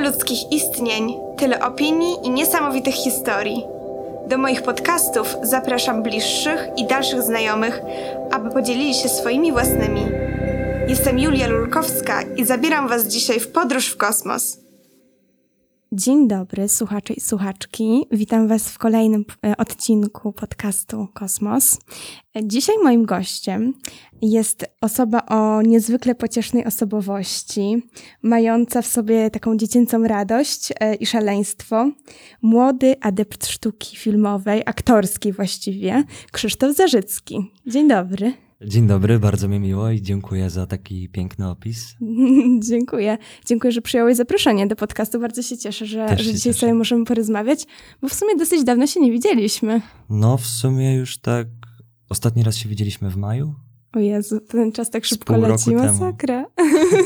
ludzkich istnień, tyle opinii i niesamowitych historii. Do moich podcastów zapraszam bliższych i dalszych znajomych, aby podzielili się swoimi własnymi. Jestem Julia Lulkowska i zabieram Was dzisiaj w podróż w kosmos. Dzień dobry, słuchacze i słuchaczki. Witam Was w kolejnym e, odcinku podcastu Kosmos. Dzisiaj moim gościem jest osoba o niezwykle pociesznej osobowości, mająca w sobie taką dziecięcą radość e, i szaleństwo. Młody adept sztuki filmowej, aktorskiej właściwie, Krzysztof Zarzycki. Dzień dobry. Dzień dobry, bardzo mi miło i dziękuję za taki piękny opis. dziękuję. Dziękuję, że przyjąłeś zaproszenie do podcastu. Bardzo się cieszę, że, że dzisiaj cieszę. sobie możemy porozmawiać, bo w sumie dosyć dawno się nie widzieliśmy. No, w sumie już tak. Ostatni raz się widzieliśmy w maju, o Jezu, ten czas tak szybko leci, masakra.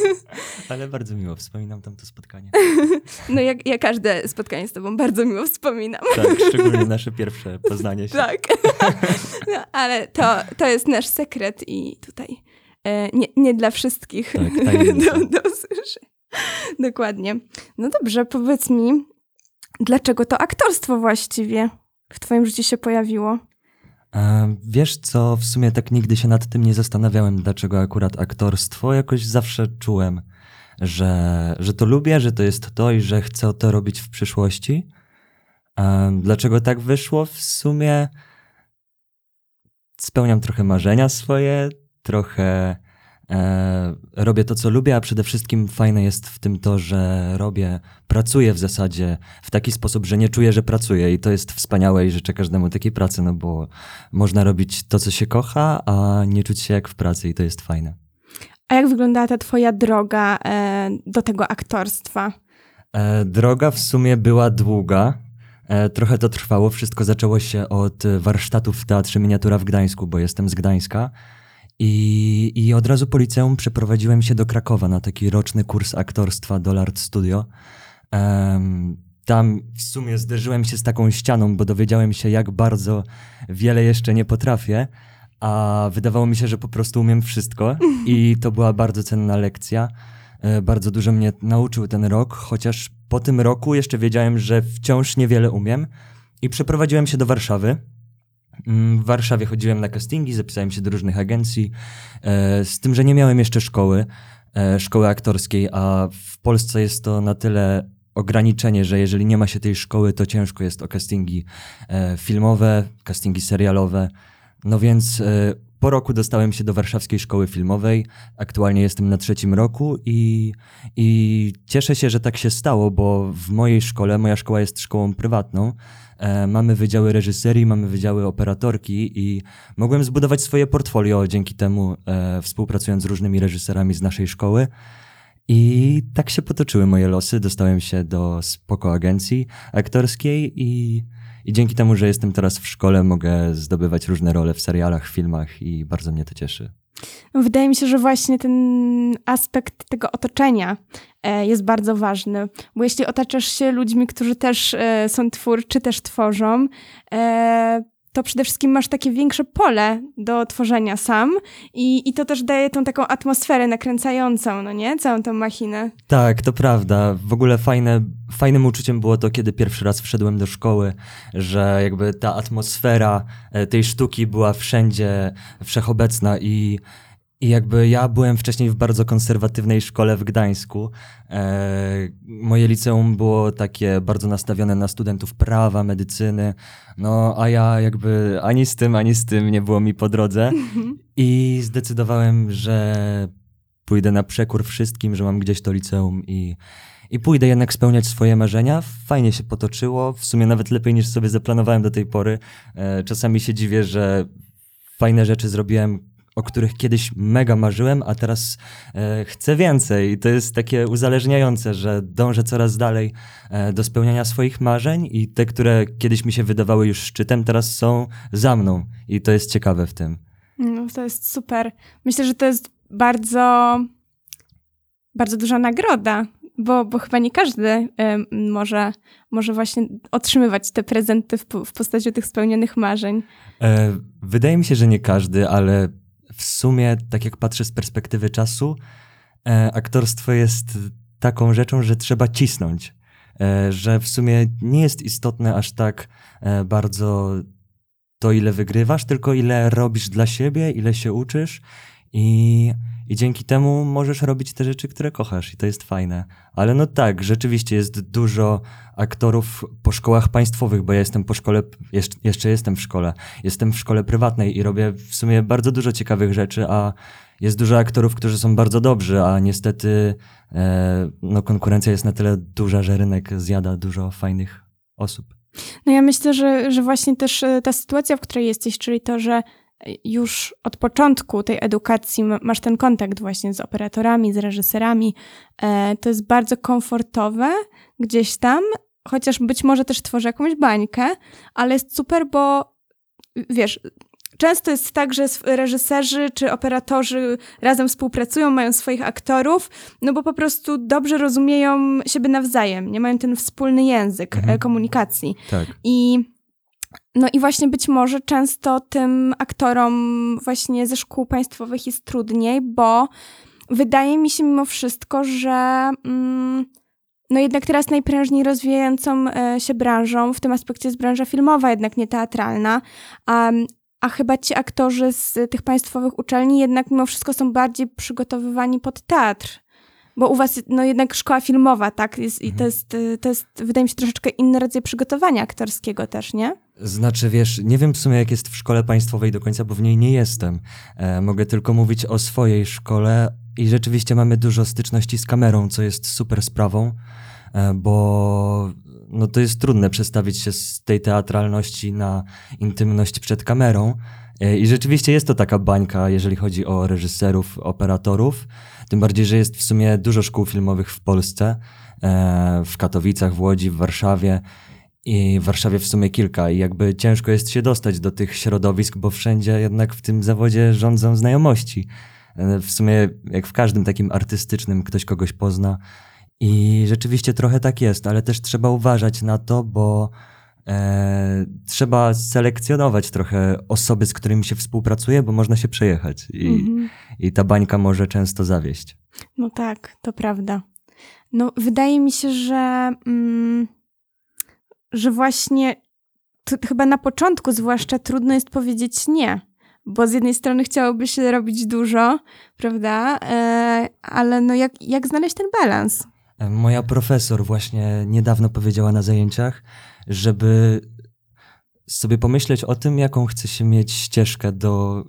Ale bardzo miło, wspominam tam to spotkanie. No jak ja każde spotkanie z tobą bardzo miło wspominam. Tak, szczególnie nasze pierwsze poznanie się. Tak, no, ale to, to jest nasz sekret i tutaj e, nie, nie dla wszystkich tak, do, do Dokładnie. No dobrze, powiedz mi, dlaczego to aktorstwo właściwie w twoim życiu się pojawiło? Wiesz co, w sumie tak nigdy się nad tym nie zastanawiałem, dlaczego akurat aktorstwo. Jakoś zawsze czułem, że, że to lubię, że to jest to i że chcę to robić w przyszłości. Dlaczego tak wyszło? W sumie spełniam trochę marzenia swoje, trochę E, robię to, co lubię, a przede wszystkim fajne jest w tym to, że robię, pracuję w zasadzie w taki sposób, że nie czuję, że pracuję i to jest wspaniałe i życzę każdemu takiej pracy, no bo można robić to, co się kocha, a nie czuć się jak w pracy i to jest fajne. A jak wyglądała ta twoja droga e, do tego aktorstwa? E, droga w sumie była długa. E, trochę to trwało. Wszystko zaczęło się od warsztatów w Teatrze Miniatura w Gdańsku, bo jestem z Gdańska. I, I od razu po liceum przeprowadziłem się do Krakowa na taki roczny kurs aktorstwa Dollard Studio. Um, tam w sumie zderzyłem się z taką ścianą, bo dowiedziałem się, jak bardzo wiele jeszcze nie potrafię, a wydawało mi się, że po prostu umiem wszystko. I to była bardzo cenna lekcja. E, bardzo dużo mnie nauczył ten rok, chociaż po tym roku jeszcze wiedziałem, że wciąż niewiele umiem. I przeprowadziłem się do Warszawy w Warszawie chodziłem na castingi, zapisałem się do różnych agencji, e, z tym, że nie miałem jeszcze szkoły, e, szkoły aktorskiej, a w Polsce jest to na tyle ograniczenie, że jeżeli nie ma się tej szkoły, to ciężko jest o castingi e, filmowe, castingi serialowe. No więc po roku dostałem się do Warszawskiej Szkoły Filmowej. Aktualnie jestem na trzecim roku i, i cieszę się, że tak się stało, bo w mojej szkole, moja szkoła jest szkołą prywatną, mamy wydziały reżyserii, mamy wydziały operatorki i mogłem zbudować swoje portfolio dzięki temu, e, współpracując z różnymi reżyserami z naszej szkoły. I tak się potoczyły moje losy. Dostałem się do spoko agencji aktorskiej i i dzięki temu, że jestem teraz w szkole, mogę zdobywać różne role w serialach, filmach i bardzo mnie to cieszy. Wydaje mi się, że właśnie ten aspekt tego otoczenia e, jest bardzo ważny, bo jeśli otaczasz się ludźmi, którzy też e, są twórczy, też tworzą, e, to przede wszystkim masz takie większe pole do tworzenia sam i, i to też daje tą taką atmosferę nakręcającą, no nie? Całą tą machinę. Tak, to prawda. W ogóle fajne, fajnym uczuciem było to, kiedy pierwszy raz wszedłem do szkoły, że jakby ta atmosfera e, tej sztuki była wszędzie wszechobecna i i jakby ja byłem wcześniej w bardzo konserwatywnej szkole w Gdańsku. E, moje liceum było takie bardzo nastawione na studentów prawa, medycyny, no a ja jakby ani z tym, ani z tym nie było mi po drodze. I zdecydowałem, że pójdę na przekór wszystkim, że mam gdzieś to liceum i, i pójdę jednak spełniać swoje marzenia. Fajnie się potoczyło, w sumie nawet lepiej niż sobie zaplanowałem do tej pory. E, czasami się dziwię, że fajne rzeczy zrobiłem o których kiedyś mega marzyłem, a teraz e, chcę więcej. I to jest takie uzależniające, że dążę coraz dalej e, do spełniania swoich marzeń i te, które kiedyś mi się wydawały już szczytem, teraz są za mną. I to jest ciekawe w tym. No, to jest super. Myślę, że to jest bardzo, bardzo duża nagroda, bo, bo chyba nie każdy y, może, może właśnie otrzymywać te prezenty w, w postaci tych spełnionych marzeń. E, wydaje mi się, że nie każdy, ale w sumie, tak jak patrzę z perspektywy czasu, e, aktorstwo jest taką rzeczą, że trzeba cisnąć. E, że w sumie nie jest istotne aż tak e, bardzo to, ile wygrywasz, tylko ile robisz dla siebie, ile się uczysz i, i dzięki temu możesz robić te rzeczy, które kochasz i to jest fajne. Ale no tak, rzeczywiście jest dużo aktorów po szkołach państwowych, bo ja jestem po szkole, jeszcze, jestem w szkole, jestem w szkole prywatnej i robię w sumie bardzo dużo ciekawych rzeczy, a jest dużo aktorów, którzy są bardzo dobrzy, a niestety e, no, konkurencja jest na tyle duża, że rynek zjada dużo fajnych osób. No ja myślę, że, że właśnie też e, ta sytuacja, w której jesteś, czyli to, że już od początku tej edukacji masz ten kontakt właśnie z operatorami, z reżyserami, e, to jest bardzo komfortowe gdzieś tam, chociaż być może też tworzy jakąś bańkę, ale jest super, bo wiesz, Często jest tak, że reżyserzy czy operatorzy razem współpracują, mają swoich aktorów, no bo po prostu dobrze rozumieją siebie nawzajem, nie mają ten wspólny język mhm. E, komunikacji. Tak. I no i właśnie być może często tym aktorom właśnie ze szkół państwowych jest trudniej, bo wydaje mi się mimo wszystko, że mm, no jednak teraz najprężniej rozwijającą e, się branżą w tym aspekcie jest branża filmowa, jednak nie teatralna. A chyba ci aktorzy z tych państwowych uczelni jednak mimo wszystko są bardziej przygotowywani pod teatr. Bo u was no jednak szkoła filmowa, tak? Jest, I to mhm. jest, to jest, wydaje mi się, troszeczkę inny rodzaj przygotowania aktorskiego też, nie? Znaczy, wiesz, nie wiem w sumie jak jest w szkole państwowej do końca, bo w niej nie jestem. E, mogę tylko mówić o swojej szkole i rzeczywiście mamy dużo styczności z kamerą, co jest super sprawą, e, bo no to jest trudne przestawić się z tej teatralności na intymność przed kamerą. E, I rzeczywiście jest to taka bańka, jeżeli chodzi o reżyserów, operatorów. Tym bardziej, że jest w sumie dużo szkół filmowych w Polsce, e, w Katowicach, w Łodzi, w Warszawie. I w Warszawie w sumie kilka, i jakby ciężko jest się dostać do tych środowisk, bo wszędzie jednak w tym zawodzie rządzą znajomości. E, w sumie, jak w każdym takim artystycznym, ktoś kogoś pozna. I rzeczywiście trochę tak jest, ale też trzeba uważać na to, bo e, trzeba selekcjonować trochę osoby, z którymi się współpracuje, bo można się przejechać i, mhm. i ta bańka może często zawieść. No tak, to prawda. No, wydaje mi się, że, mm, że właśnie chyba na początku zwłaszcza trudno jest powiedzieć nie bo z jednej strony chciałoby się robić dużo, prawda? E, ale no jak, jak znaleźć ten balans? Moja profesor właśnie niedawno powiedziała na zajęciach, żeby sobie pomyśleć o tym, jaką chce się mieć ścieżkę do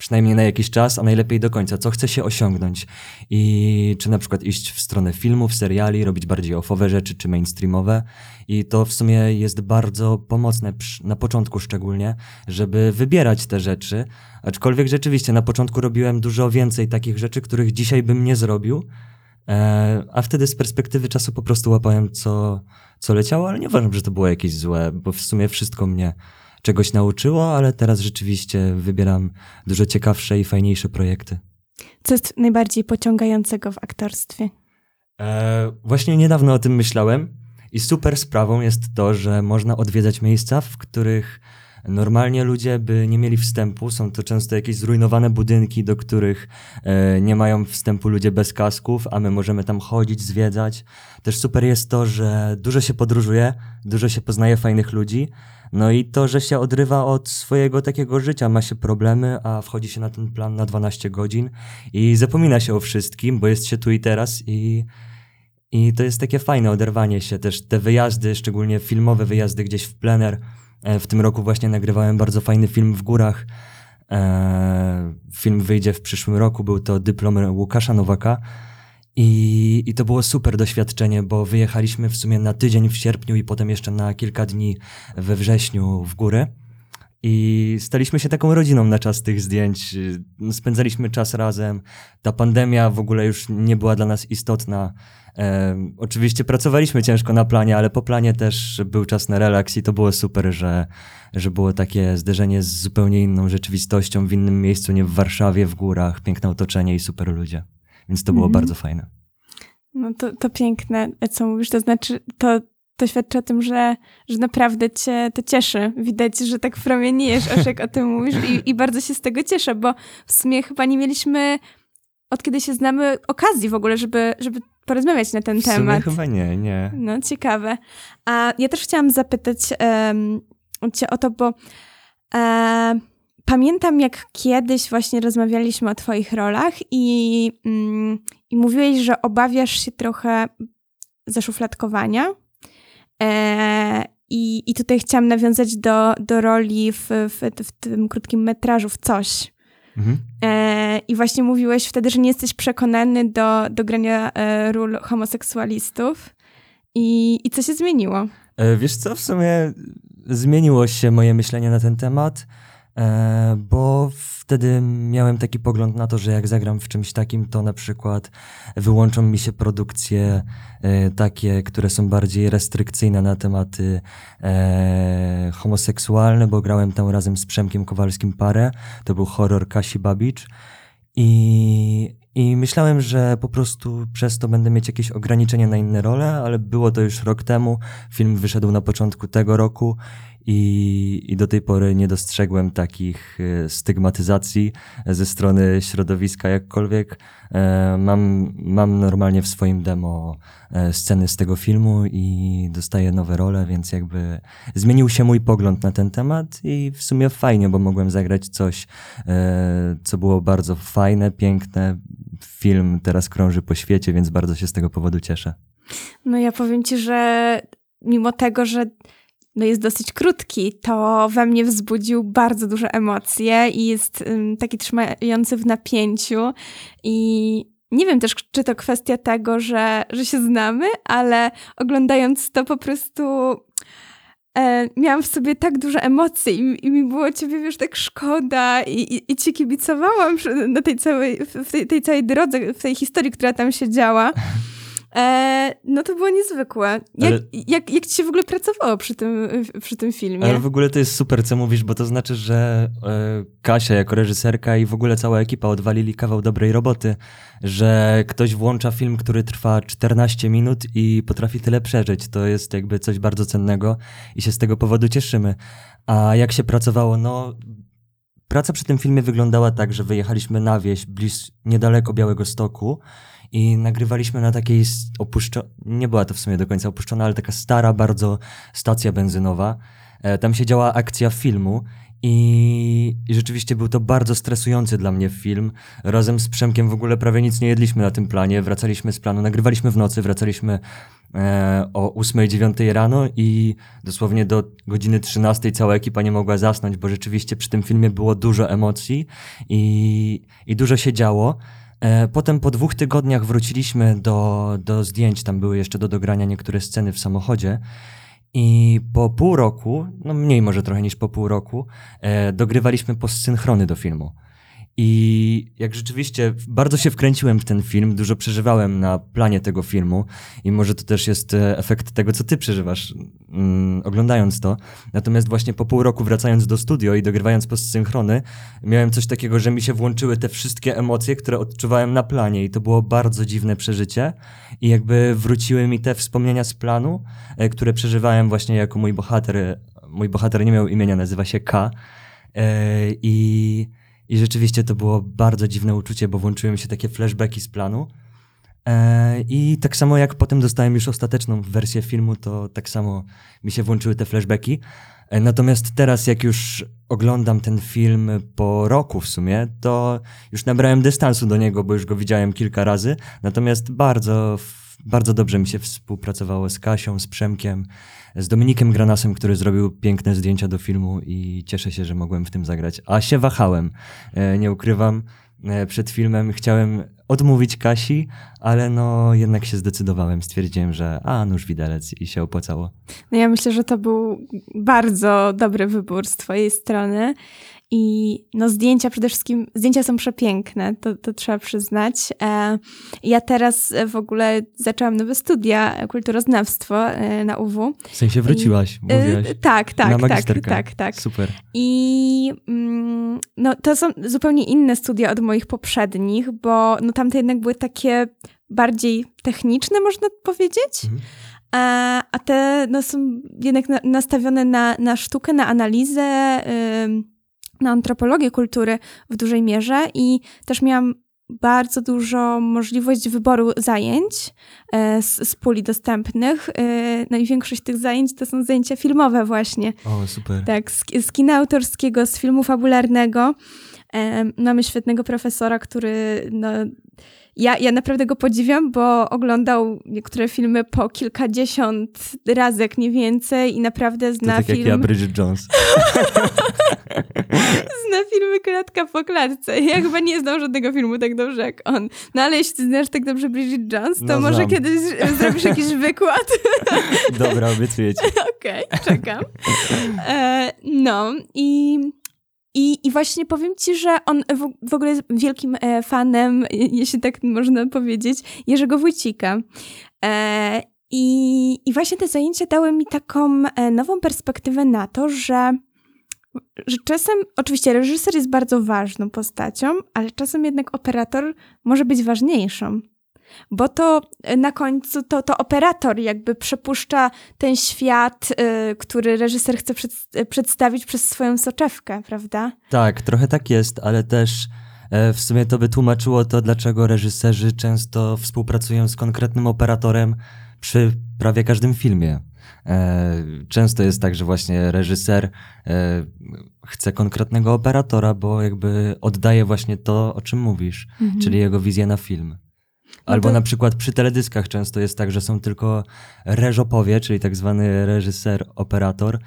przynajmniej na jakiś czas, a najlepiej do końca, co chce się osiągnąć. I czy na przykład iść w stronę filmów, seriali, robić bardziej ofowe rzeczy, czy mainstreamowe. I to w sumie jest bardzo pomocne, na początku szczególnie, żeby wybierać te rzeczy. Aczkolwiek rzeczywiście na początku robiłem dużo więcej takich rzeczy, których dzisiaj bym nie zrobił, a wtedy z perspektywy czasu po prostu łapałem, co, co leciało, ale nie uważam, że to było jakieś złe, bo w sumie wszystko mnie czegoś nauczyło, ale teraz rzeczywiście wybieram dużo ciekawsze i fajniejsze projekty. Co jest najbardziej pociągającego w aktorstwie? E, właśnie niedawno o tym myślałem i super sprawą jest to, że można odwiedzać miejsca, w których Normalnie ludzie by nie mieli wstępu, są to często jakieś zrujnowane budynki, do których e, nie mają wstępu ludzie bez kasków, a my możemy tam chodzić, zwiedzać. Też super jest to, że dużo się podróżuje, dużo się poznaje fajnych ludzi, no i to, że się odrywa od swojego takiego życia, ma się problemy, a wchodzi się na ten plan na 12 godzin i zapomina się o wszystkim, bo jest się tu i teraz i i to jest takie fajne oderwanie się też. Te wyjazdy, szczególnie filmowe wyjazdy gdzieś w plener, E, w tym roku właśnie nagrywałem bardzo fajny film w górach. E, film wyjdzie w przyszłym roku, był to dyplom Łukasza Nowaka. I, I to było super doświadczenie, bo wyjechaliśmy w sumie na tydzień w sierpniu i potem jeszcze na kilka dni we wrześniu w góry. I staliśmy się taką rodziną na czas tych zdjęć. Spędzaliśmy czas razem. Ta pandemia w ogóle już nie była dla nas istotna. E, oczywiście pracowaliśmy ciężko na planie, ale po planie też był czas na relaks i to było super, że, że było takie zderzenie z zupełnie inną rzeczywistością w innym miejscu, nie w Warszawie, w górach, piękne otoczenie i super ludzie. Więc to było mhm. bardzo fajne. No to, to piękne, co mówisz, to znaczy to, to świadczy o tym, że, że naprawdę cię to cieszy. Widać, że tak promieniejesz, aż jak o tym mówisz i, i bardzo się z tego cieszę, bo w sumie chyba nie mieliśmy od kiedy się znamy okazji w ogóle, żeby, żeby porozmawiać na ten temat. chyba nie, nie. No, ciekawe. A ja też chciałam zapytać um, cię o to, bo e, pamiętam, jak kiedyś właśnie rozmawialiśmy o twoich rolach i, mm, i mówiłeś, że obawiasz się trochę zaszufladkowania. E, i, I tutaj chciałam nawiązać do, do roli w, w, w tym krótkim metrażu, w coś. Mhm. E, I właśnie mówiłeś wtedy, że nie jesteś przekonany do, do grania e, ról homoseksualistów. I, I co się zmieniło? E, Wiesz co, w sumie zmieniło się moje myślenie na ten temat, e, bo wtedy miałem taki pogląd na to, że jak zagram w czymś takim, to na przykład wyłączą mi się produkcje takie, które są bardziej restrykcyjne na tematy homoseksualne, bo grałem tam razem z Przemkiem Kowalskim parę, to był horror Kasi Babicz i, i myślałem, że po prostu przez to będę mieć jakieś ograniczenia na inne role, ale było to już rok temu. Film wyszedł na początku tego roku i, i do tej pory nie dostrzegłem takich e, stygmatyzacji ze strony środowiska jakkolwiek. E, Mam, mam normalnie w swoim demo e, sceny z tego filmu i dostaję nowe role, więc jakby zmienił się mój pogląd na ten temat i w sumie fajnie, bo mogłem zagrać coś, co było bardzo fajne, piękne. Film teraz krąży po świecie, więc bardzo się z tego powodu cieszę. No ja powiem ci, że mimo tego, że no jest dosyć krótki, to we mnie wzbudził bardzo duże emocje i jest taki trzymający w napięciu i nie wiem też, czy to kwestia tego, że, że się znamy, ale oglądając to po prostu e, miałam w sobie tak duże emocje i, i mi było ciebie, wiesz, tak szkoda i, i, i kibicowałam na tej całej, w tej, tej całej drodze, w tej historii, która tam się działa. E, no to było niezwykłe. Jak, Ale- jak, jak ci się w ogóle pracowało przy tym, przy tym filmie? Ale w ogóle to jest super, co mówisz, bo to znaczy, że e, Kasia jako reżyserka i w ogóle cała ekipa odwalili kawał dobrej roboty, że ktoś włącza film, który trwa 14 minut i potrafi tyle przeżyć. To jest jakby coś bardzo cennego i się z tego powodu cieszymy. A jak się pracowało? No, praca przy tym filmie wyglądała tak, że wyjechaliśmy na wieś, blis, niedaleko Białego Stoku i nagrywaliśmy na takiej opuszczonej, nie była to w sumie do końca opuszczona, ale taka stara bardzo stacja benzynowa. E, Tam się działa akcja filmu i, i rzeczywiście był to bardzo stresujący dla mnie film. Razem z Przemkiem w ogóle prawie nic nie jedliśmy na tym planie. Wracaliśmy z planu, nagrywaliśmy w nocy, wracaliśmy e, o 8-9 rano i dosłownie do godziny 13 cała ekipa nie mogła zasnąć, bo rzeczywiście przy tym filmie było dużo emocji i, i dużo się działo. E, Potem po dwóch tygodniach wróciliśmy do, do zdjęć, tam były jeszcze do dogrania niektóre sceny w samochodzie. I po pół roku, no mniej może trochę niż po pół roku, e, dogrywaliśmy postsynchrony do filmu. I jak rzeczywiście bardzo się wkręciłem w ten film, dużo przeżywałem na planie tego filmu i może to też jest e, efekt tego, co ty przeżywasz mm, oglądając to. Natomiast właśnie po pół roku wracając do studio i dogrywając postsynchrony, miałem coś takiego, że mi się włączyły te wszystkie emocje, które odczuwałem na planie i to było bardzo dziwne przeżycie i jakby wróciły mi te wspomnienia z planu, e, które przeżywałem właśnie jako mój bohater. Mój bohater nie miał imienia, nazywa się K. E, I, I rzeczywiście to było bardzo dziwne uczucie, bo włączyły mi się takie flashbacki z planu. E, I tak samo jak potem dostałem już ostateczną wersję filmu, to tak samo mi się włączyły te flashbacki. E, Natomiast teraz, jak już oglądam ten film po roku w sumie, to już nabrałem dystansu do niego, bo już go widziałem kilka razy. Natomiast bardzo, bardzo dobrze mi się współpracowało z Kasią, z Przemkiem, z Dominikiem Granasem, który zrobił piękne zdjęcia do filmu i cieszę się, że mogłem w tym zagrać. A się wahałem, e, nie ukrywam. E, Przed filmem chciałem odmówić Kasi, ale no jednak się zdecydowałem. Stwierdziłem, że a, nóż widelec i się opłacało. No ja myślę, że to był bardzo dobry wybór z twojej strony. I no zdjęcia przede wszystkim, zdjęcia są przepiękne, to, to trzeba przyznać. E, ja teraz e, w ogóle zaczęłam nowe studia, kulturoznawstwo e, na UW. W sensie wróciłaś, E, mówiłaś. tak, na tak, tak, magisterkę. tak, tak. Super. I mm, no, to są zupełnie inne studia od moich poprzednich, bo no, tamte jednak były takie bardziej techniczne, można powiedzieć. Mhm. A, a te no, są jednak na, nastawione na, na sztukę, na analizę, na antropologię kultury w dużej mierze i też miałam bardzo dużo możliwość wyboru zajęć e, z, z puli dostępnych. E, no i większość tych zajęć to są zajęcia filmowe właśnie. O, super. Tak, z, z kina autorskiego, z filmu fabularnego. Mamy świetnego profesora, który no, ja, ja naprawdę go podziwiam, bo oglądał niektóre filmy po kilkadziesiąt razy, jak nie więcej i naprawdę To zna tak film... jak ja, Bridget Jones. Zna filmy klatka po klatce. Ja chyba nie znam żadnego filmu tak dobrze jak on. No ale jeśli znasz tak dobrze Bridget Jones, to No, może znam. kiedyś zrobisz jakiś wykład. Dobra, obiecuję ci. Okej, czekam. E, no i, i, i właśnie powiem ci, że on w, w ogóle jest wielkim e, fanem, jeśli tak można powiedzieć, Jerzego Wójcika. E, i, I właśnie te zajęcia dały mi taką e, nową perspektywę na to, że, że czasem, oczywiście reżyser jest bardzo ważną postacią, ale czasem jednak operator może być ważniejszą. Bo to e, na końcu to, to operator jakby przepuszcza ten świat, y, który reżyser chce przed, y, przedstawić przez swoją soczewkę, prawda? Tak, trochę tak jest, ale też e, w sumie to by tłumaczyło to, dlaczego reżyserzy często współpracują z konkretnym operatorem przy prawie każdym filmie. E, Często jest tak, że właśnie reżyser e, chce konkretnego operatora, bo jakby oddaje właśnie to, o czym mówisz, czyli jego wizję na film. Albo to- na przykład przy teledyskach często jest tak, że są tylko reżopowie, czyli tak zwany reżyser, operator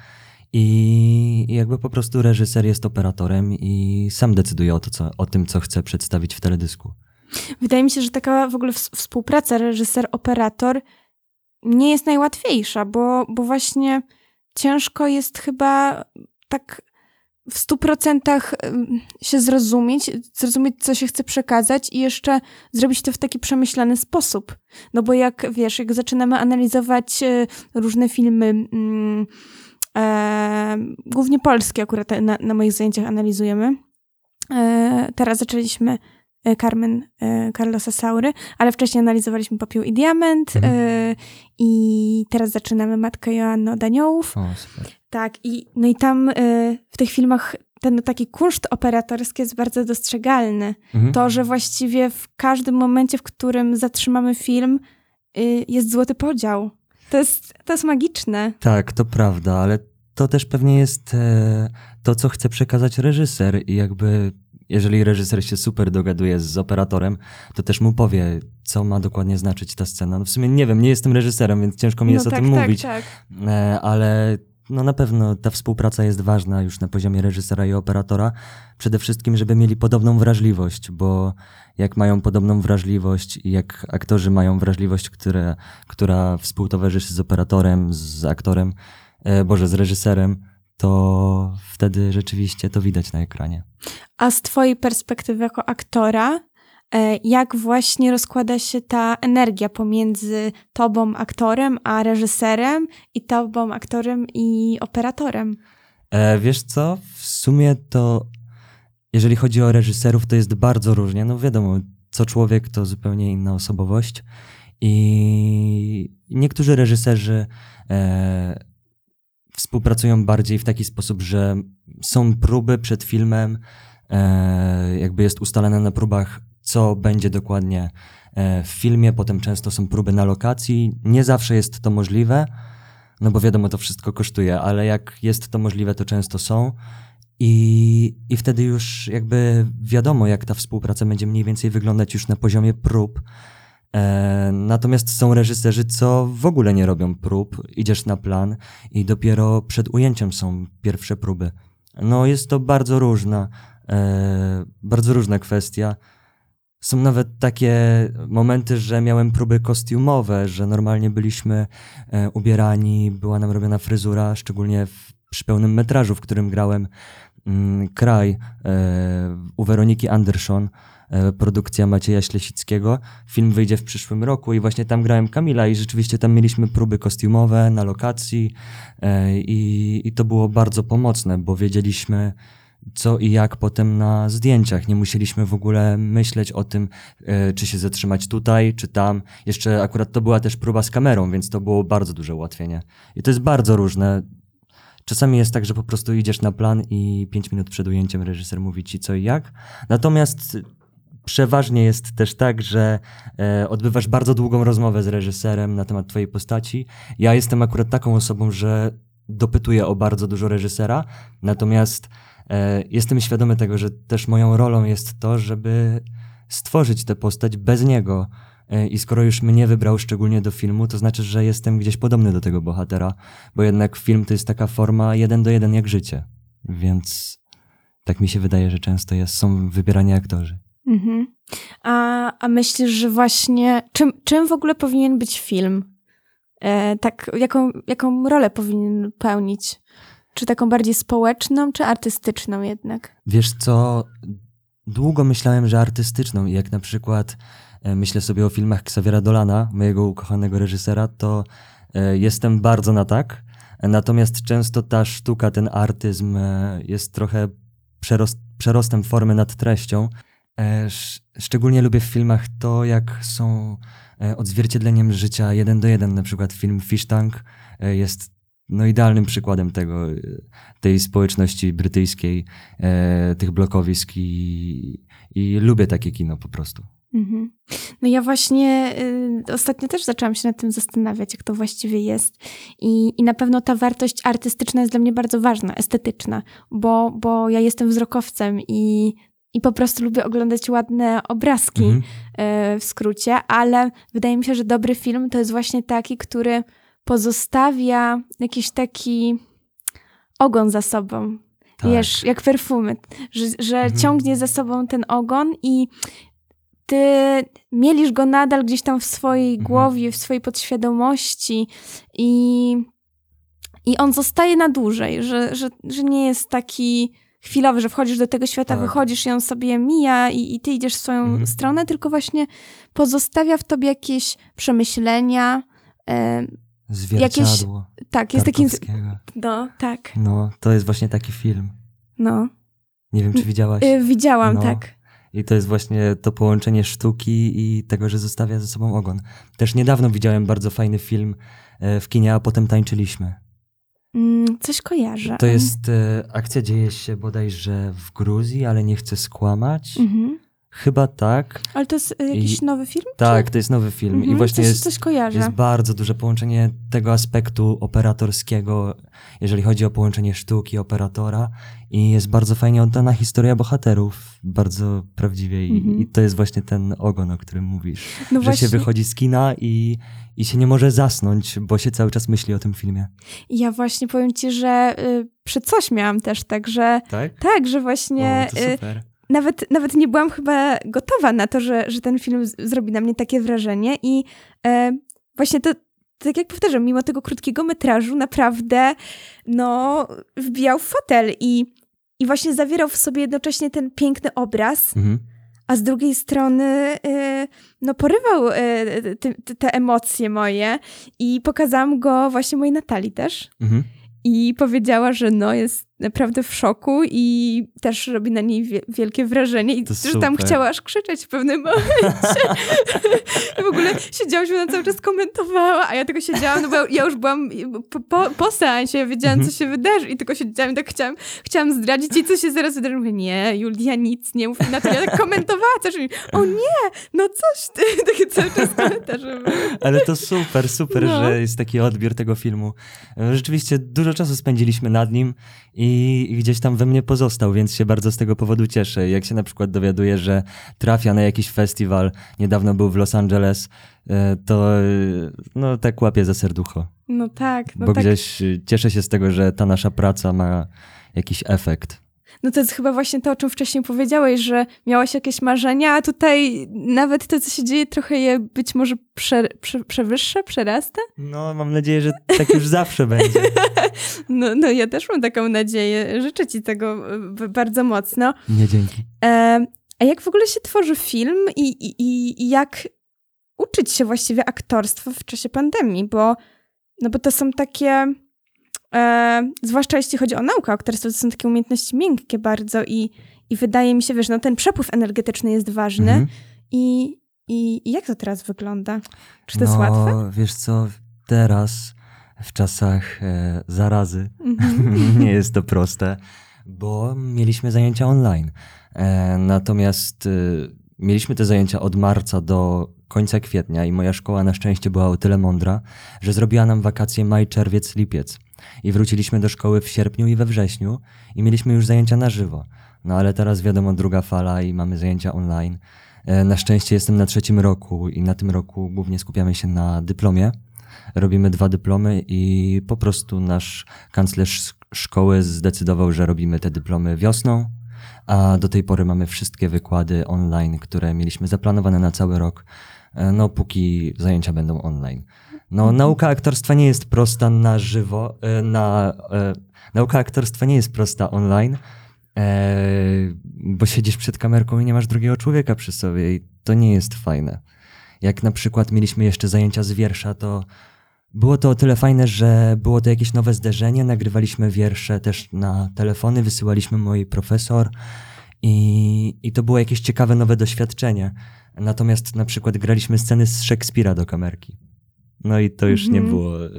i jakby po prostu reżyser jest operatorem i sam decyduje o, to, co, o tym, co chce przedstawić w teledysku. Wydaje mi się, że taka w ogóle ws- współpraca reżyser-operator nie jest najłatwiejsza, bo, bo właśnie ciężko jest chyba tak w stu procentach się zrozumieć, zrozumieć, co się chce przekazać i jeszcze zrobić to w taki przemyślany sposób. No bo jak, wiesz, jak zaczynamy analizować e, różne filmy, mm, e, głównie polskie akurat na, na moich zajęciach analizujemy, e, teraz zaczęliśmy e, Carmen e, Carlosa Saury, ale wcześniej analizowaliśmy Popiół i Diament Mhm. e, i teraz zaczynamy Matkę Joanno od Aniołów. O, super. Tak, i, no i tam e, w tych filmach ten taki kunszt operatorski jest bardzo dostrzegalny. Mhm. To, że właściwie w każdym momencie, w którym zatrzymamy film, y, jest złoty podział. To jest, to jest magiczne. Tak, to prawda, ale to też pewnie jest e, to, co chce przekazać reżyser i jakby jeżeli reżyser się super dogaduje z operatorem, to też mu powie, co ma dokładnie znaczyć ta scena. No w sumie nie wiem, nie jestem reżyserem, więc ciężko mi jest no o tak, tym tak, mówić, tak. E, ale no na pewno ta współpraca jest ważna już na poziomie reżysera i operatora. Przede wszystkim, żeby mieli podobną wrażliwość, bo jak mają podobną wrażliwość i jak aktorzy mają wrażliwość, które, która współtowarzyszy z operatorem, z aktorem, e, boże, z reżyserem, to wtedy rzeczywiście to widać na ekranie. A z twojej perspektywy jako aktora, jak właśnie rozkłada się ta energia pomiędzy tobą, aktorem, a reżyserem i tobą, aktorem i operatorem? E, wiesz co, w sumie to jeżeli chodzi o reżyserów, to jest bardzo różnie. No wiadomo, co człowiek to zupełnie inna osobowość. I niektórzy reżyserzy e, współpracują bardziej w taki sposób, że są próby przed filmem, e, jakby jest ustalane na próbach, co będzie dokładnie e, w filmie. Potem często są próby na lokacji. Nie zawsze jest to możliwe, no bo wiadomo, to wszystko kosztuje, ale jak jest to możliwe, to często są. I, I wtedy już jakby wiadomo, jak ta współpraca będzie mniej więcej wyglądać już na poziomie prób. E, natomiast są reżyserzy, co w ogóle nie robią prób. Idziesz na plan i dopiero przed ujęciem są pierwsze próby. No jest to bardzo różna, e, bardzo różna kwestia. Są nawet takie momenty, że miałem próby kostiumowe, że normalnie byliśmy e, ubierani, była nam robiona fryzura, szczególnie w, przy pełnym metrażu, w którym grałem mm, Kraj e, u Weroniki Anderson, e, produkcja Macieja Ślesickiego. Film wyjdzie w przyszłym roku i właśnie tam grałem Kamila i rzeczywiście tam mieliśmy próby kostiumowe na lokacji e, i, i to było bardzo pomocne, bo wiedzieliśmy co i jak potem na zdjęciach. Nie musieliśmy w ogóle myśleć o tym, e, czy się zatrzymać tutaj, czy tam. Jeszcze akurat to była też próba z kamerą, więc to było bardzo duże ułatwienie. I to jest bardzo różne. Czasami jest tak, że po prostu idziesz na plan i pięć minut przed ujęciem reżyser mówi ci co i jak. Natomiast przeważnie jest też tak, że e, odbywasz bardzo długą rozmowę z reżyserem na temat twojej postaci. Ja jestem akurat taką osobą, że dopytuję o bardzo dużo reżysera, natomiast jestem świadomy tego, że też moją rolą jest to, żeby stworzyć tę postać bez niego. E, I skoro już mnie wybrał szczególnie do filmu, to znaczy, że jestem gdzieś podobny do tego bohatera, bo jednak film to jest taka forma jeden do jeden jak życie. Więc tak mi się wydaje, że często jest, są wybierani aktorzy. Mhm. A, a myślisz, że właśnie czym, czym w ogóle powinien być film? E, tak, jaką, jaką rolę powinien pełnić? Czy taką bardziej społeczną, czy artystyczną jednak? Wiesz co, długo myślałem, że artystyczną jak na przykład e, myślę sobie o filmach Xaviera Dolana, mojego ukochanego reżysera, to e, jestem bardzo na tak. Natomiast często ta sztuka, ten artyzm e, jest trochę przerost, przerostem formy nad treścią. Sz- Szczególnie lubię w filmach to, jak są odzwierciedleniem życia jeden do jeden. Na przykład film Fish Tank jest no, idealnym przykładem tego, e, tej społeczności brytyjskiej, e, tych blokowisk i, i lubię takie kino po prostu. Mhm. No ja właśnie y, ostatnio też zaczęłam się nad tym zastanawiać, jak to właściwie jest. I, I na pewno ta wartość artystyczna jest dla mnie bardzo ważna, estetyczna, bo, bo ja jestem wzrokowcem i, i po prostu lubię oglądać ładne obrazki Mhm. y, w skrócie, ale wydaje mi się, że dobry film to jest właśnie taki, który pozostawia jakiś taki ogon za sobą. Tak. Wiesz, jak perfumy, że, że Mhm. ciągnie za sobą ten ogon i ty mielisz go nadal gdzieś tam w swojej Mhm. głowie, w swojej podświadomości i, i on zostaje na dłużej, że, że, że nie jest taki chwilowy, że wchodzisz do tego świata, Tak. wychodzisz i on sobie mija i, i ty idziesz w swoją Mhm. stronę, tylko właśnie pozostawia w tobie jakieś przemyślenia. Zwierciadło. tak, jest. Tarkowskiego. No, tak, No, to jest właśnie taki film. no. Nie wiem, czy widziałaś. Y, widziałam, No. tak. I to jest właśnie to połączenie sztuki i tego, że zostawia ze sobą ogon. Też niedawno widziałem bardzo fajny film e, w kinie, a potem tańczyliśmy. Mm, coś kojarzę. To jest, e, akcja dzieje się bodajże w Gruzji, ale nie chcę skłamać. Mhm. Chyba tak. Ale to jest y, jakiś I- nowy film? Tak, to jest nowy film. Mhm, I właśnie coś, jest, coś kojarzę. jest bardzo duże połączenie tego aspektu operatorskiego, jeżeli chodzi o połączenie sztuki, operatora. I jest bardzo fajnie oddana historia bohaterów, bardzo prawdziwie. I, Mhm. i to jest właśnie ten ogon, o którym mówisz. no że właśnie, się wychodzi z kina i, i się nie może zasnąć, bo się cały czas myśli o tym filmie. ja właśnie powiem ci, że y, przy coś miałam też tak, że Tak? tak, że właśnie o, to y, super. Nawet, nawet nie byłam chyba gotowa na to, że, że ten film z- zrobi na mnie takie wrażenie i e, właśnie to, tak jak powtarzam, mimo tego krótkiego metrażu naprawdę no, wbijał w fotel i, i właśnie zawierał w sobie jednocześnie ten piękny obraz, Mhm. a z drugiej strony y, no porywał y, te, te- te emocje moje i pokazałam go właśnie mojej Natalii też. Mhm. I powiedziała, że no jest naprawdę w szoku i też robi na niej wie, wielkie wrażenie i To że tam chciała aż krzyczeć w pewnym momencie. I w ogóle siedziałaś, ona cały czas komentowała, a ja tylko siedziałam, no bo ja już byłam po, po, po seansie, ja wiedziałam, Mhm. co się wydarzy i tylko siedziałam i tak chciałam, chciałam zdradzić jej, co się zaraz wydarzy. Mówię, nie, Julia, nic nie mów. I Natalia tak komentowała też i o nie, no coś ty, takie cały czas komentarze były. Ale to super, super, No. że jest taki odbiór tego filmu. Rzeczywiście dużo czasu spędziliśmy nad nim i i gdzieś tam we mnie pozostał, więc się bardzo z tego powodu cieszę. Jak się na przykład dowiaduję, że trafia na jakiś festiwal, niedawno był w Los Angeles, e, to e, no tak łapię za serducho. No tak, no bo tak. gdzieś e, cieszę się z tego, że ta nasza praca ma jakiś efekt. No to jest chyba właśnie to, o czym wcześniej powiedziałeś, że miałaś jakieś marzenia, a tutaj nawet to, co się dzieje, trochę je być może prze, prze, przewyższa, przerasta. No, mam nadzieję, że tak już zawsze będzie. No, no ja też mam taką nadzieję. Życzę ci tego e, bardzo mocno. Nie dzięki. E, a jak w ogóle się tworzy film i, i, i- i jak uczyć się właściwie aktorstwa w czasie pandemii? Bo, no bo to są takie, e, zwłaszcza jeśli chodzi o naukę o aktorstwie, to są takie umiejętności miękkie bardzo i, i wydaje mi się, wiesz, no ten przepływ energetyczny jest ważny. Mhm. I, i, I jak to teraz wygląda? Czy to no, jest łatwe? wiesz co, teraz w czasach e, zarazy Mhm. nie jest to proste, bo mieliśmy zajęcia online. E, natomiast e, mieliśmy te zajęcia od marca do końca kwietnia i moja szkoła na szczęście była o tyle mądra, że zrobiła nam wakacje maj, czerwiec, lipiec. I wróciliśmy do szkoły w sierpniu i we wrześniu i mieliśmy już zajęcia na żywo. No ale teraz wiadomo, druga fala i mamy zajęcia online. E, Na szczęście jestem na trzecim roku i na tym roku głównie skupiamy się na dyplomie. Robimy dwa dyplomy i po prostu nasz kanclerz sz- szkoły zdecydował, że robimy te dyplomy wiosną, a do tej pory mamy wszystkie wykłady online, które mieliśmy zaplanowane na cały rok, no póki zajęcia będą online. No nauka aktorstwa nie jest prosta na żywo, e, na, e, nauka aktorstwa nie jest prosta online, e, bo siedzisz przed kamerką i nie masz drugiego człowieka przy sobie i to nie jest fajne. Jak na przykład mieliśmy jeszcze zajęcia z wiersza, to było to o tyle fajne, że było to jakieś nowe zderzenie. Nagrywaliśmy wiersze też na telefony, wysyłaliśmy mojej profesor i, i to było jakieś ciekawe nowe doświadczenie. Natomiast na przykład graliśmy sceny z Szekspira do kamerki. No i to już nie Mhm. było e,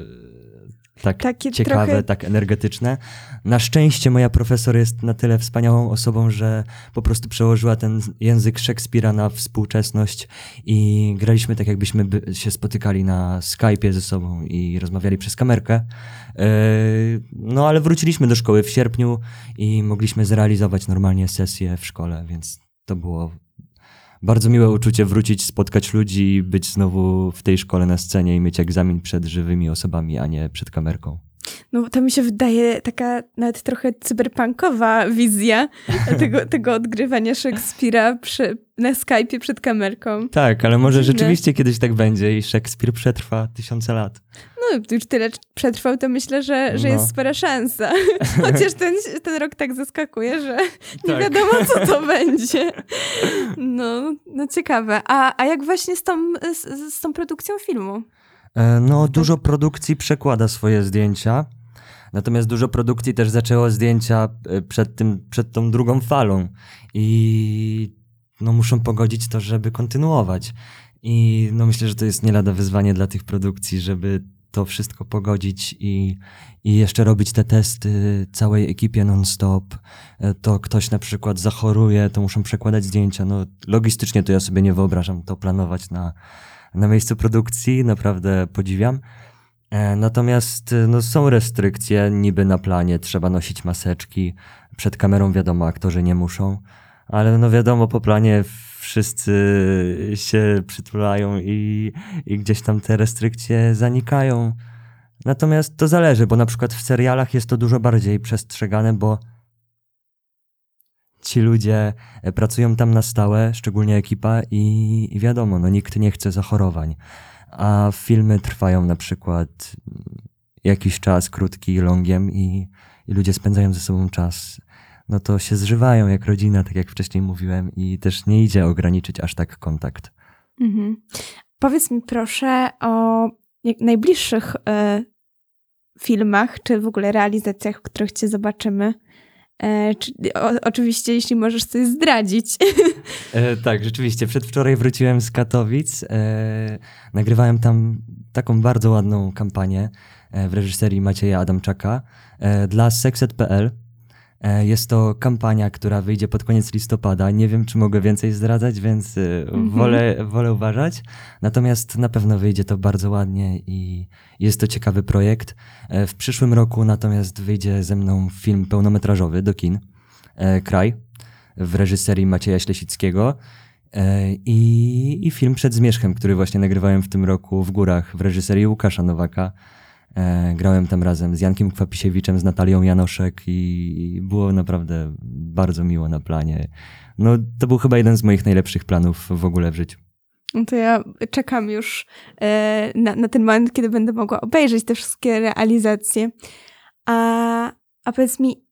tak Takie ciekawe, trochę- tak energetyczne. Na szczęście moja profesor jest na tyle wspaniałą osobą, że po prostu przełożyła ten język Szekspira na współczesność i graliśmy tak, jakbyśmy by się spotykali na Skype'ie ze sobą i rozmawiali przez kamerkę. Yy, No ale wróciliśmy do szkoły w sierpniu i mogliśmy zrealizować normalnie sesję w szkole, więc to było bardzo miłe uczucie wrócić, spotkać ludzi być znowu w tej szkole na scenie i mieć egzamin przed żywymi osobami, a nie przed kamerką. No to mi się wydaje taka nawet trochę cyberpunkowa wizja tego, tego odgrywania Szekspira przy, na Skype'ie przed kamerką. Tak, ale może Dziwne. rzeczywiście kiedyś tak będzie i Szekspir przetrwa tysiące lat. No, już tyle przetrwał, to myślę, że, że No. jest spora szansa. Chociaż ten, ten rok tak zaskakuje, że nie Tak. wiadomo, co to będzie. No, no ciekawe. A, a jak właśnie z tą, z, z tą produkcją filmu? E, No, dużo produkcji przekłada swoje zdjęcia, natomiast dużo produkcji też zaczęło zdjęcia e, przed, tym, przed tą drugą falą i no, muszą pogodzić to, żeby kontynuować. I no, myślę, że to jest nie lada wyzwanie dla tych produkcji, żeby to wszystko pogodzić i, i jeszcze robić te testy całej ekipie non-stop. E, To ktoś na przykład zachoruje, to muszą przekładać zdjęcia. No, logistycznie to ja sobie nie wyobrażam to planować na, na miejscu produkcji, naprawdę podziwiam. E, Natomiast e, no, są restrykcje, niby na planie trzeba nosić maseczki. Przed kamerą wiadomo, aktorzy nie muszą, ale no wiadomo, po planie wszyscy się przytulają i, i gdzieś tam te restrykcje zanikają. Natomiast to zależy, bo na przykład w serialach jest to dużo bardziej przestrzegane, bo ci ludzie e, pracują tam na stałe, szczególnie ekipa, i, i wiadomo, no nikt nie chce zachorowań. A filmy trwają na przykład jakiś czas, krótki, longiem, i, i ludzie spędzają ze sobą czas. No to się zżywają jak rodzina, tak jak wcześniej mówiłem, i też nie idzie ograniczyć aż tak kontakt. Mhm. Powiedz mi proszę o najbliższych e, filmach, czy w ogóle realizacjach, w których cię zobaczymy. E, czy, o, oczywiście, jeśli możesz coś zdradzić. E, tak, rzeczywiście. Przedwczoraj wróciłem z Katowic. E, nagrywałem tam taką bardzo ładną kampanię e, w reżyserii Macieja Adamczaka e, dla Sexet.pl. E, jest to kampania, która wyjdzie pod koniec listopada. Nie wiem, czy mogę więcej zdradzać, więc e, Mhm. wolę, wolę uważać. Natomiast na pewno wyjdzie to bardzo ładnie i jest to ciekawy projekt. E, w przyszłym roku natomiast wyjdzie ze mną film pełnometrażowy do kin. Kraj w reżyserii Macieja Ślesickiego i, i film Przed Zmierzchem, który właśnie nagrywałem w tym roku w Górach w reżyserii Łukasza Nowaka. E, Grałem tam razem z Jankiem Kwapisiewiczem, z Natalią Janoszek i było naprawdę bardzo miło na planie. No, to był chyba jeden z moich najlepszych planów w ogóle w życiu. No to ja czekam już e, na, na ten moment, kiedy będę mogła obejrzeć te wszystkie realizacje. A, a powiedz mi,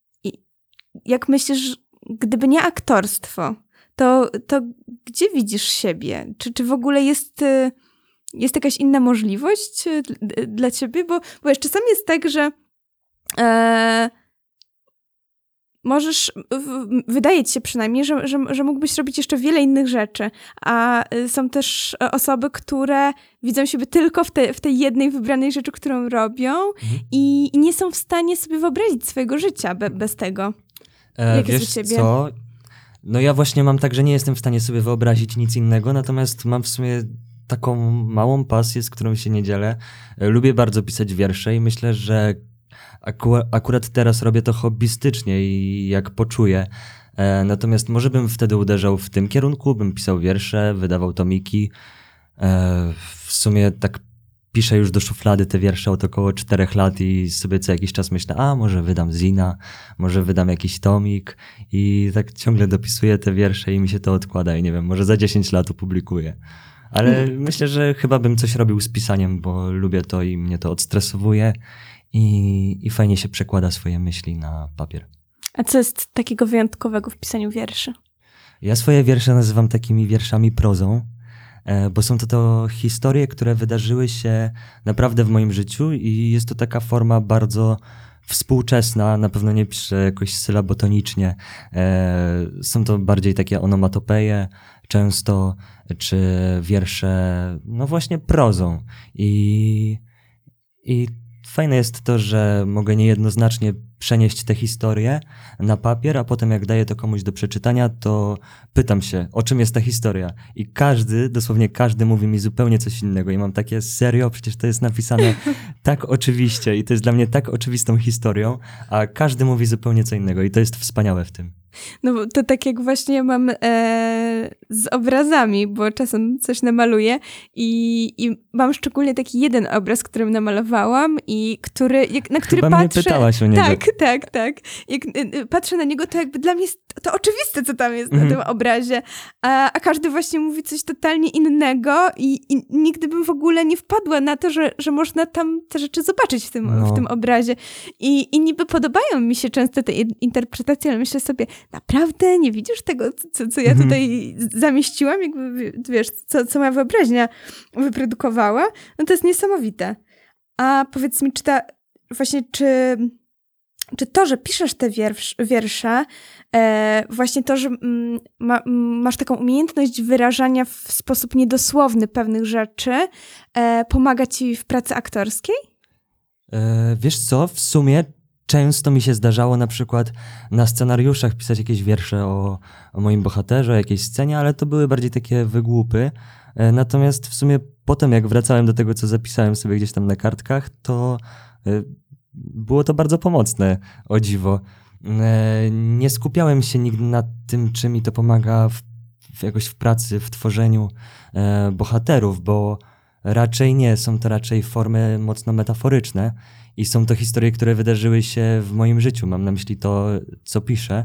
jak myślisz, gdyby nie aktorstwo, to, to gdzie widzisz siebie? Czy, czy w ogóle jest, e, jest jakaś inna możliwość e, dla ciebie? Bo, bo jeszcze czasami jest tak, że e, możesz, wydaje ci się przynajmniej, że, że, że mógłbyś robić jeszcze wiele innych rzeczy, a y, są też e, osoby, które widzą siebie tylko w, te, w tej jednej wybranej rzeczy, którą robią i, i nie są w stanie sobie wyobrazić swojego życia be, bez tego. E, Jak jest wiesz ciebie? co? No ja właśnie mam tak, że nie jestem w stanie sobie wyobrazić nic innego, natomiast mam w sumie taką małą pasję, z którą się nie dzielę. E, Lubię bardzo pisać wiersze i myślę, że aku akurat teraz robię to hobbystycznie i jak poczuję. E, natomiast może bym wtedy uderzał w tym kierunku, bym pisał wiersze, wydawał tomiki. E, w sumie tak piszę już do szuflady te wiersze od około czterech lat i sobie co jakiś czas myślę, a może wydam zina, może wydam jakiś tomik i tak ciągle dopisuję te wiersze i mi się to odkłada i nie wiem, może za 10 lat opublikuję. Ale myślę, że chyba bym coś robił z pisaniem, bo lubię to i mnie to odstresowuje i, i fajnie się przekłada swoje myśli na papier. A co jest takiego wyjątkowego w pisaniu wierszy? Ja swoje wiersze nazywam takimi wierszami prozą, e, bo są to, to historie, które wydarzyły się naprawdę w moim życiu i jest to taka forma bardzo współczesna, na pewno nie piszę jakoś sylabotonicznie. E, Są to bardziej takie onomatopeje często, czy wiersze, no właśnie prozą. I, i fajne jest to, że mogę niejednoznacznie przenieść te historie na papier, a potem jak daję to komuś do przeczytania, to pytam się, o czym jest ta historia. I każdy, dosłownie każdy mówi mi zupełnie coś innego. I mam takie, serio, przecież to jest napisane tak oczywiście i to jest dla mnie tak oczywistą historią, a każdy mówi zupełnie co innego i to jest wspaniałe w tym. No bo to tak jak właśnie mam e, z obrazami, bo czasem coś namaluję i, i mam szczególnie taki jeden obraz, którym namalowałam i który, jak, na który Chyba mnie patrzę... pytałaś o niego. Tak, tak, tak. Jak y, y, patrzę na niego, to jakby dla mnie jest to oczywiste, co tam jest na Mhm. tym obrazie, a, a każdy właśnie mówi coś totalnie innego i, i nigdy bym w ogóle nie wpadła na to, że, że można tam te rzeczy zobaczyć w tym, No. w tym obrazie. I, I niby podobają mi się często te in- interpretacje, ale myślę sobie, naprawdę nie widzisz tego, co, co ja Mhm. tutaj zamieściłam, jakby wiesz, co, co moja wyobraźnia wyprodukowała, no to jest niesamowite. A powiedz mi, czy ta, właśnie, czy, czy to, że piszesz te wiersz, wiersze, e, właśnie to, że mm, ma, masz taką umiejętność wyrażania w sposób niedosłowny pewnych rzeczy, e, pomaga ci w pracy aktorskiej? E, wiesz co, w sumie często mi się zdarzało na przykład na scenariuszach pisać jakieś wiersze o, o moim bohaterze, o jakiejś scenie, ale to były bardziej takie wygłupy. E, Natomiast w sumie potem, jak wracałem do tego, co zapisałem sobie gdzieś tam na kartkach, to e, było to bardzo pomocne, o dziwo. E, Nie skupiałem się nigdy na tym, czy mi to pomaga w, jakoś w pracy, w tworzeniu bohaterów, bo raczej nie, są to raczej formy mocno metaforyczne i są to historie, które wydarzyły się w moim życiu. Mam na myśli to, co piszę,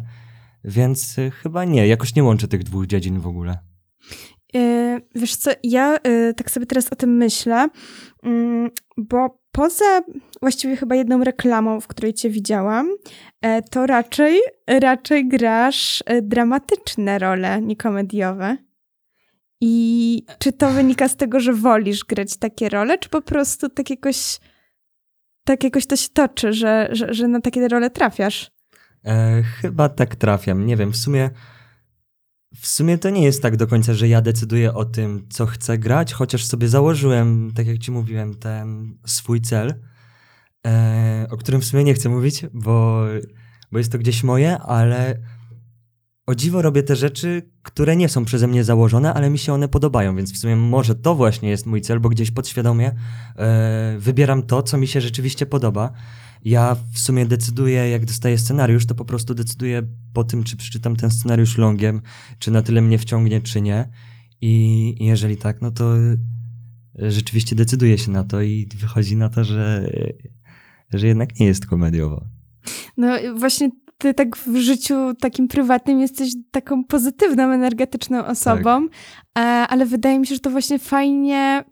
więc e, chyba nie, jakoś nie łączę tych dwóch dziedzin w ogóle. E, Wiesz co, ja e, tak sobie teraz o tym myślę, mm, bo poza właściwie chyba jedną reklamą, w której cię widziałam, e, to raczej, raczej grasz e, dramatyczne role, nie komediowe. I czy to wynika z tego, że wolisz grać takie role, czy po prostu tak jakoś, tak jakoś to się toczy, że, że, że na takie role trafiasz? E, chyba tak trafiam. Nie wiem, w sumie. W sumie to nie jest tak do końca, że ja decyduję o tym, co chcę grać, chociaż sobie założyłem, tak jak ci mówiłem, ten swój cel, e, o którym w sumie nie chcę mówić, bo, bo jest to gdzieś moje, ale o dziwo robię te rzeczy, które nie są przeze mnie założone, ale mi się one podobają, więc w sumie może to właśnie jest mój cel, bo gdzieś podświadomie e, wybieram to, co mi się rzeczywiście podoba. Ja w sumie decyduję, jak dostaję scenariusz, to po prostu decyduję po tym, czy przeczytam ten scenariusz longiem, czy na tyle mnie wciągnie, czy nie. I jeżeli tak, no to e, rzeczywiście decyduję się na to i wychodzi na to, że, że jednak nie jest komediowo. No właśnie ty tak w życiu takim prywatnym jesteś taką pozytywną, energetyczną osobą, e, ale wydaje mi się, że to właśnie fajnie,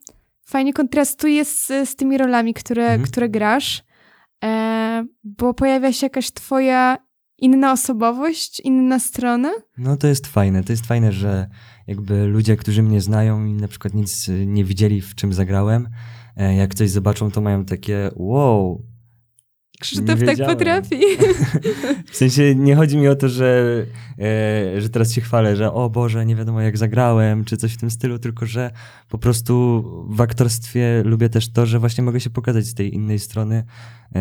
fajnie kontrastuje z, z tymi rolami, które, Mhm. które grasz, e, bo pojawia się jakaś twoja inna osobowość, inna strona. No to jest fajne, to jest fajne, że jakby ludzie, którzy mnie znają i na przykład nic nie widzieli, w czym zagrałem, e, jak coś zobaczą, to mają takie wow. Krzysztof tak potrafi. W sensie nie chodzi mi o to, że, e, że teraz się chwalę, że o Boże, nie wiadomo jak zagrałem, czy coś w tym stylu, tylko że po prostu w aktorstwie lubię też to, że właśnie mogę się pokazać z tej innej strony, e,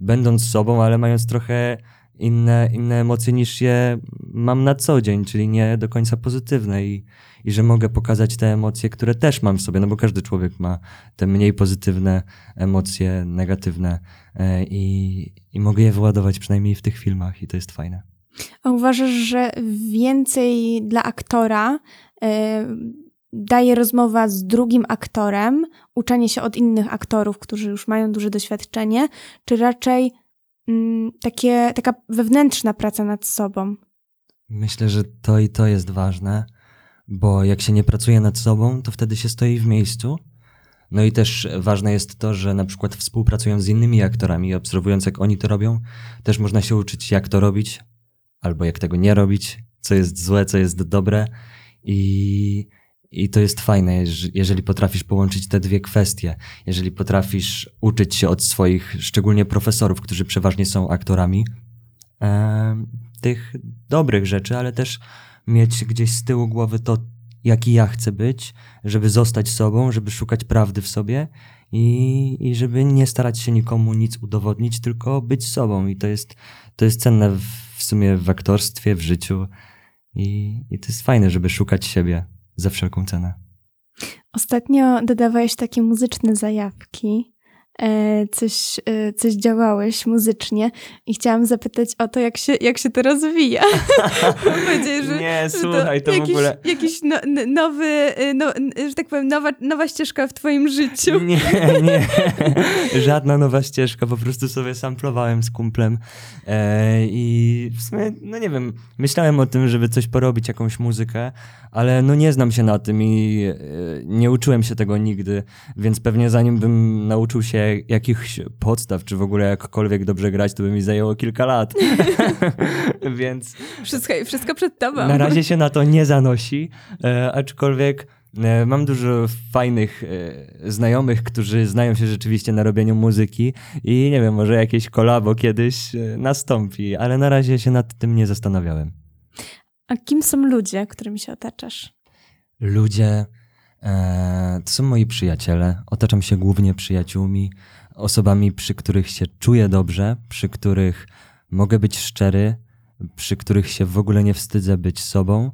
będąc sobą, ale mając trochę inne, inne emocje niż je mam na co dzień, czyli nie do końca pozytywne i, i że mogę pokazać te emocje, które też mam w sobie, no bo każdy człowiek ma te mniej pozytywne emocje, negatywne e, i, i mogę je wyładować przynajmniej w tych filmach i to jest fajne. A uważasz, że więcej dla aktora y, daje rozmowa z drugim aktorem, uczenie się od innych aktorów, którzy już mają duże doświadczenie, czy raczej takie, taka wewnętrzna praca nad sobą? Myślę, że to i to jest ważne, bo jak się nie pracuje nad sobą, to wtedy się stoi w miejscu. No i też ważne jest to, że na przykład współpracując z innymi aktorami i obserwując jak oni to robią, też można się uczyć jak to robić, albo jak tego nie robić, co jest złe, co jest dobre i, i to jest fajne, jeż- jeżeli potrafisz połączyć te dwie kwestie, jeżeli potrafisz uczyć się od swoich, szczególnie profesorów, którzy przeważnie są aktorami, em, tych dobrych rzeczy, ale też mieć gdzieś z tyłu głowy to, jaki ja chcę być, żeby zostać sobą, żeby szukać prawdy w sobie i, i żeby nie starać się nikomu nic udowodnić, tylko być sobą. I to jest, to jest cenne w, w sumie w aktorstwie, w życiu. I, I to jest fajne, żeby szukać siebie za wszelką cenę. Ostatnio dodawałeś takie muzyczne zajawki. E, coś, e, coś działałeś muzycznie i chciałam zapytać o to, jak się, jak się to rozwija. Że, Nie, że słuchaj, to w jakiś, ogóle- Jakiś no, nowy, e, no, że tak powiem, nowa, nowa ścieżka w twoim życiu. Nie, nie. Żadna nowa ścieżka, po prostu sobie samplowałem z kumplem e, i w sumie, no nie wiem, myślałem o tym, żeby coś porobić, jakąś muzykę, ale no nie znam się na tym i e, nie uczyłem się tego nigdy, więc pewnie zanim bym nauczył się jakichś podstaw, czy w ogóle jakkolwiek dobrze grać, to by mi zajęło kilka lat. więc Wszystko, wszystko przed tobą. na razie się na to nie zanosi, e, aczkolwiek e, mam dużo fajnych e, znajomych, którzy znają się rzeczywiście na robieniu muzyki i nie wiem, może jakieś kolabo kiedyś nastąpi, ale na razie się nad tym nie zastanawiałem. A kim są ludzie, którymi się otaczasz? Ludzie to są moi przyjaciele. Otaczam się głównie przyjaciółmi, osobami, przy których się czuję dobrze, przy których mogę być szczery, przy których się w ogóle nie wstydzę być sobą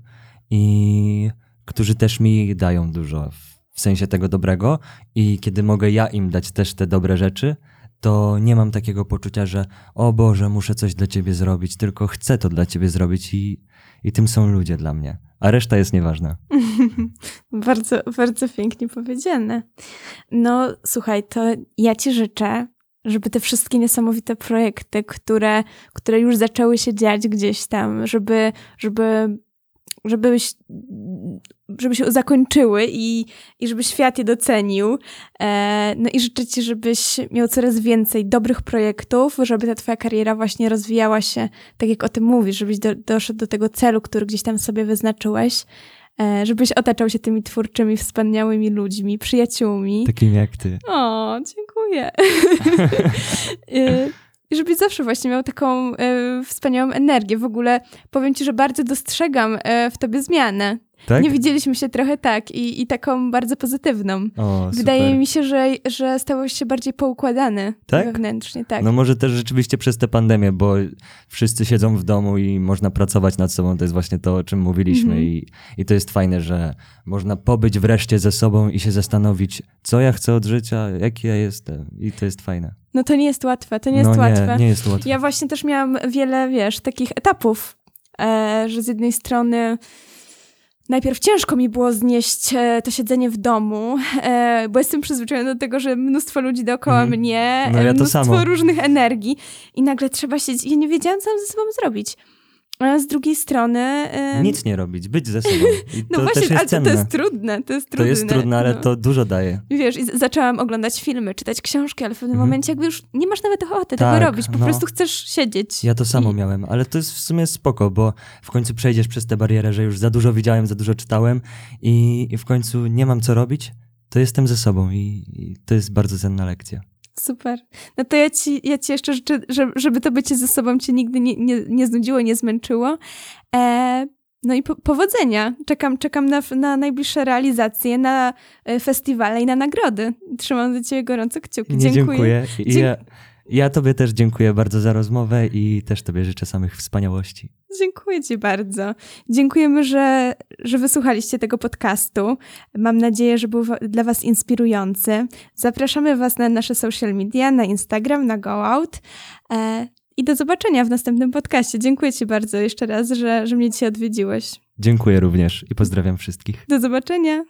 i którzy też mi dają dużo w- w sensie tego dobrego. I kiedy mogę ja im dać też te dobre rzeczy, to nie mam takiego poczucia, że o Boże, muszę coś dla ciebie zrobić, tylko chcę to dla ciebie zrobić i, i tym są ludzie dla mnie. A reszta jest nieważna. Bardzo, bardzo pięknie powiedziane. No, słuchaj, to ja ci życzę, żeby te wszystkie niesamowite projekty, które, które już zaczęły się dziać gdzieś tam, żeby, żeby, żebyś, żeby się zakończyły i, i żeby świat je docenił. E, no i życzę ci, żebyś miał coraz więcej dobrych projektów, żeby ta twoja kariera właśnie rozwijała się tak, jak o tym mówisz, żebyś do, doszedł do tego celu, który gdzieś tam sobie wyznaczyłeś e, żebyś otaczał się tymi twórczymi, wspaniałymi ludźmi, przyjaciółmi. Takim jak ty. O, dziękuję. Y, I żebyś zawsze właśnie miał taką e, wspaniałą energię. W ogóle powiem ci, że bardzo dostrzegam e, w tobie zmianę. Tak? Nie widzieliśmy się trochę tak i, i taką bardzo pozytywną. O, Wydaje mi się, że, że stałeś się bardziej poukładany Tak? wewnętrznie. Tak. No może też rzeczywiście przez tę pandemię, bo wszyscy siedzą w domu i można pracować nad sobą. To jest właśnie to, o czym mówiliśmy. Mhm. I, I to jest fajne, że można pobyć wreszcie ze sobą i się zastanowić, co ja chcę od życia, jaki ja jestem. I to jest fajne. No to nie jest łatwe, to nie jest no łatwe. Nie, nie jest łatwe. Ja właśnie też miałam wiele, wiesz, takich etapów, e, że z jednej strony najpierw ciężko mi było znieść e, to siedzenie w domu, e, bo jestem przyzwyczajona do tego, że mnóstwo ludzi dookoła Mhm. mnie, No ja e, mnóstwo różnych energii i nagle trzeba siedzieć. Ja nie wiedziałam, co mam ze sobą zrobić. A z drugiej strony... Nic nie robić, być ze sobą. I No to właśnie, też jest ale to, cenne. to jest trudne, to jest To trudne. jest trudne, ale no. to dużo daje. Wiesz, i zaczęłam oglądać filmy, czytać książki, ale w pewnym Mhm. momencie jakby już nie masz nawet ochoty Tak, tego robić, po no. prostu chcesz siedzieć. Ja to samo I- miałem, ale to jest w sumie spoko, bo w końcu przejdziesz przez tę barierę, że już za dużo widziałem, za dużo czytałem i, i w końcu nie mam co robić, to jestem ze sobą i, i to jest bardzo cenna lekcja. Super. No to ja ci, ja ci jeszcze życzę, że- żeby to bycie ze sobą cię nigdy nie, nie, nie znudziło, nie zmęczyło. E, no i po, powodzenia. Czekam, czekam na, na najbliższe realizacje, na e, festiwale i na nagrody. Trzymam za ciebie gorąco kciuki. Nie Dziękuję. dziękuję. Ja, Ja tobie też dziękuję bardzo za rozmowę i też tobie życzę samych wspaniałości. Dziękuję Ci bardzo. Dziękujemy, że, że wysłuchaliście tego podcastu. Mam nadzieję, że był dla Was inspirujący. Zapraszamy Was na nasze social media, na Instagram, na GoOut. E, I do zobaczenia w następnym podcaście. Dziękuję Ci bardzo jeszcze raz, że, że mnie dzisiaj odwiedziłeś. Dziękuję również i pozdrawiam wszystkich. Do zobaczenia.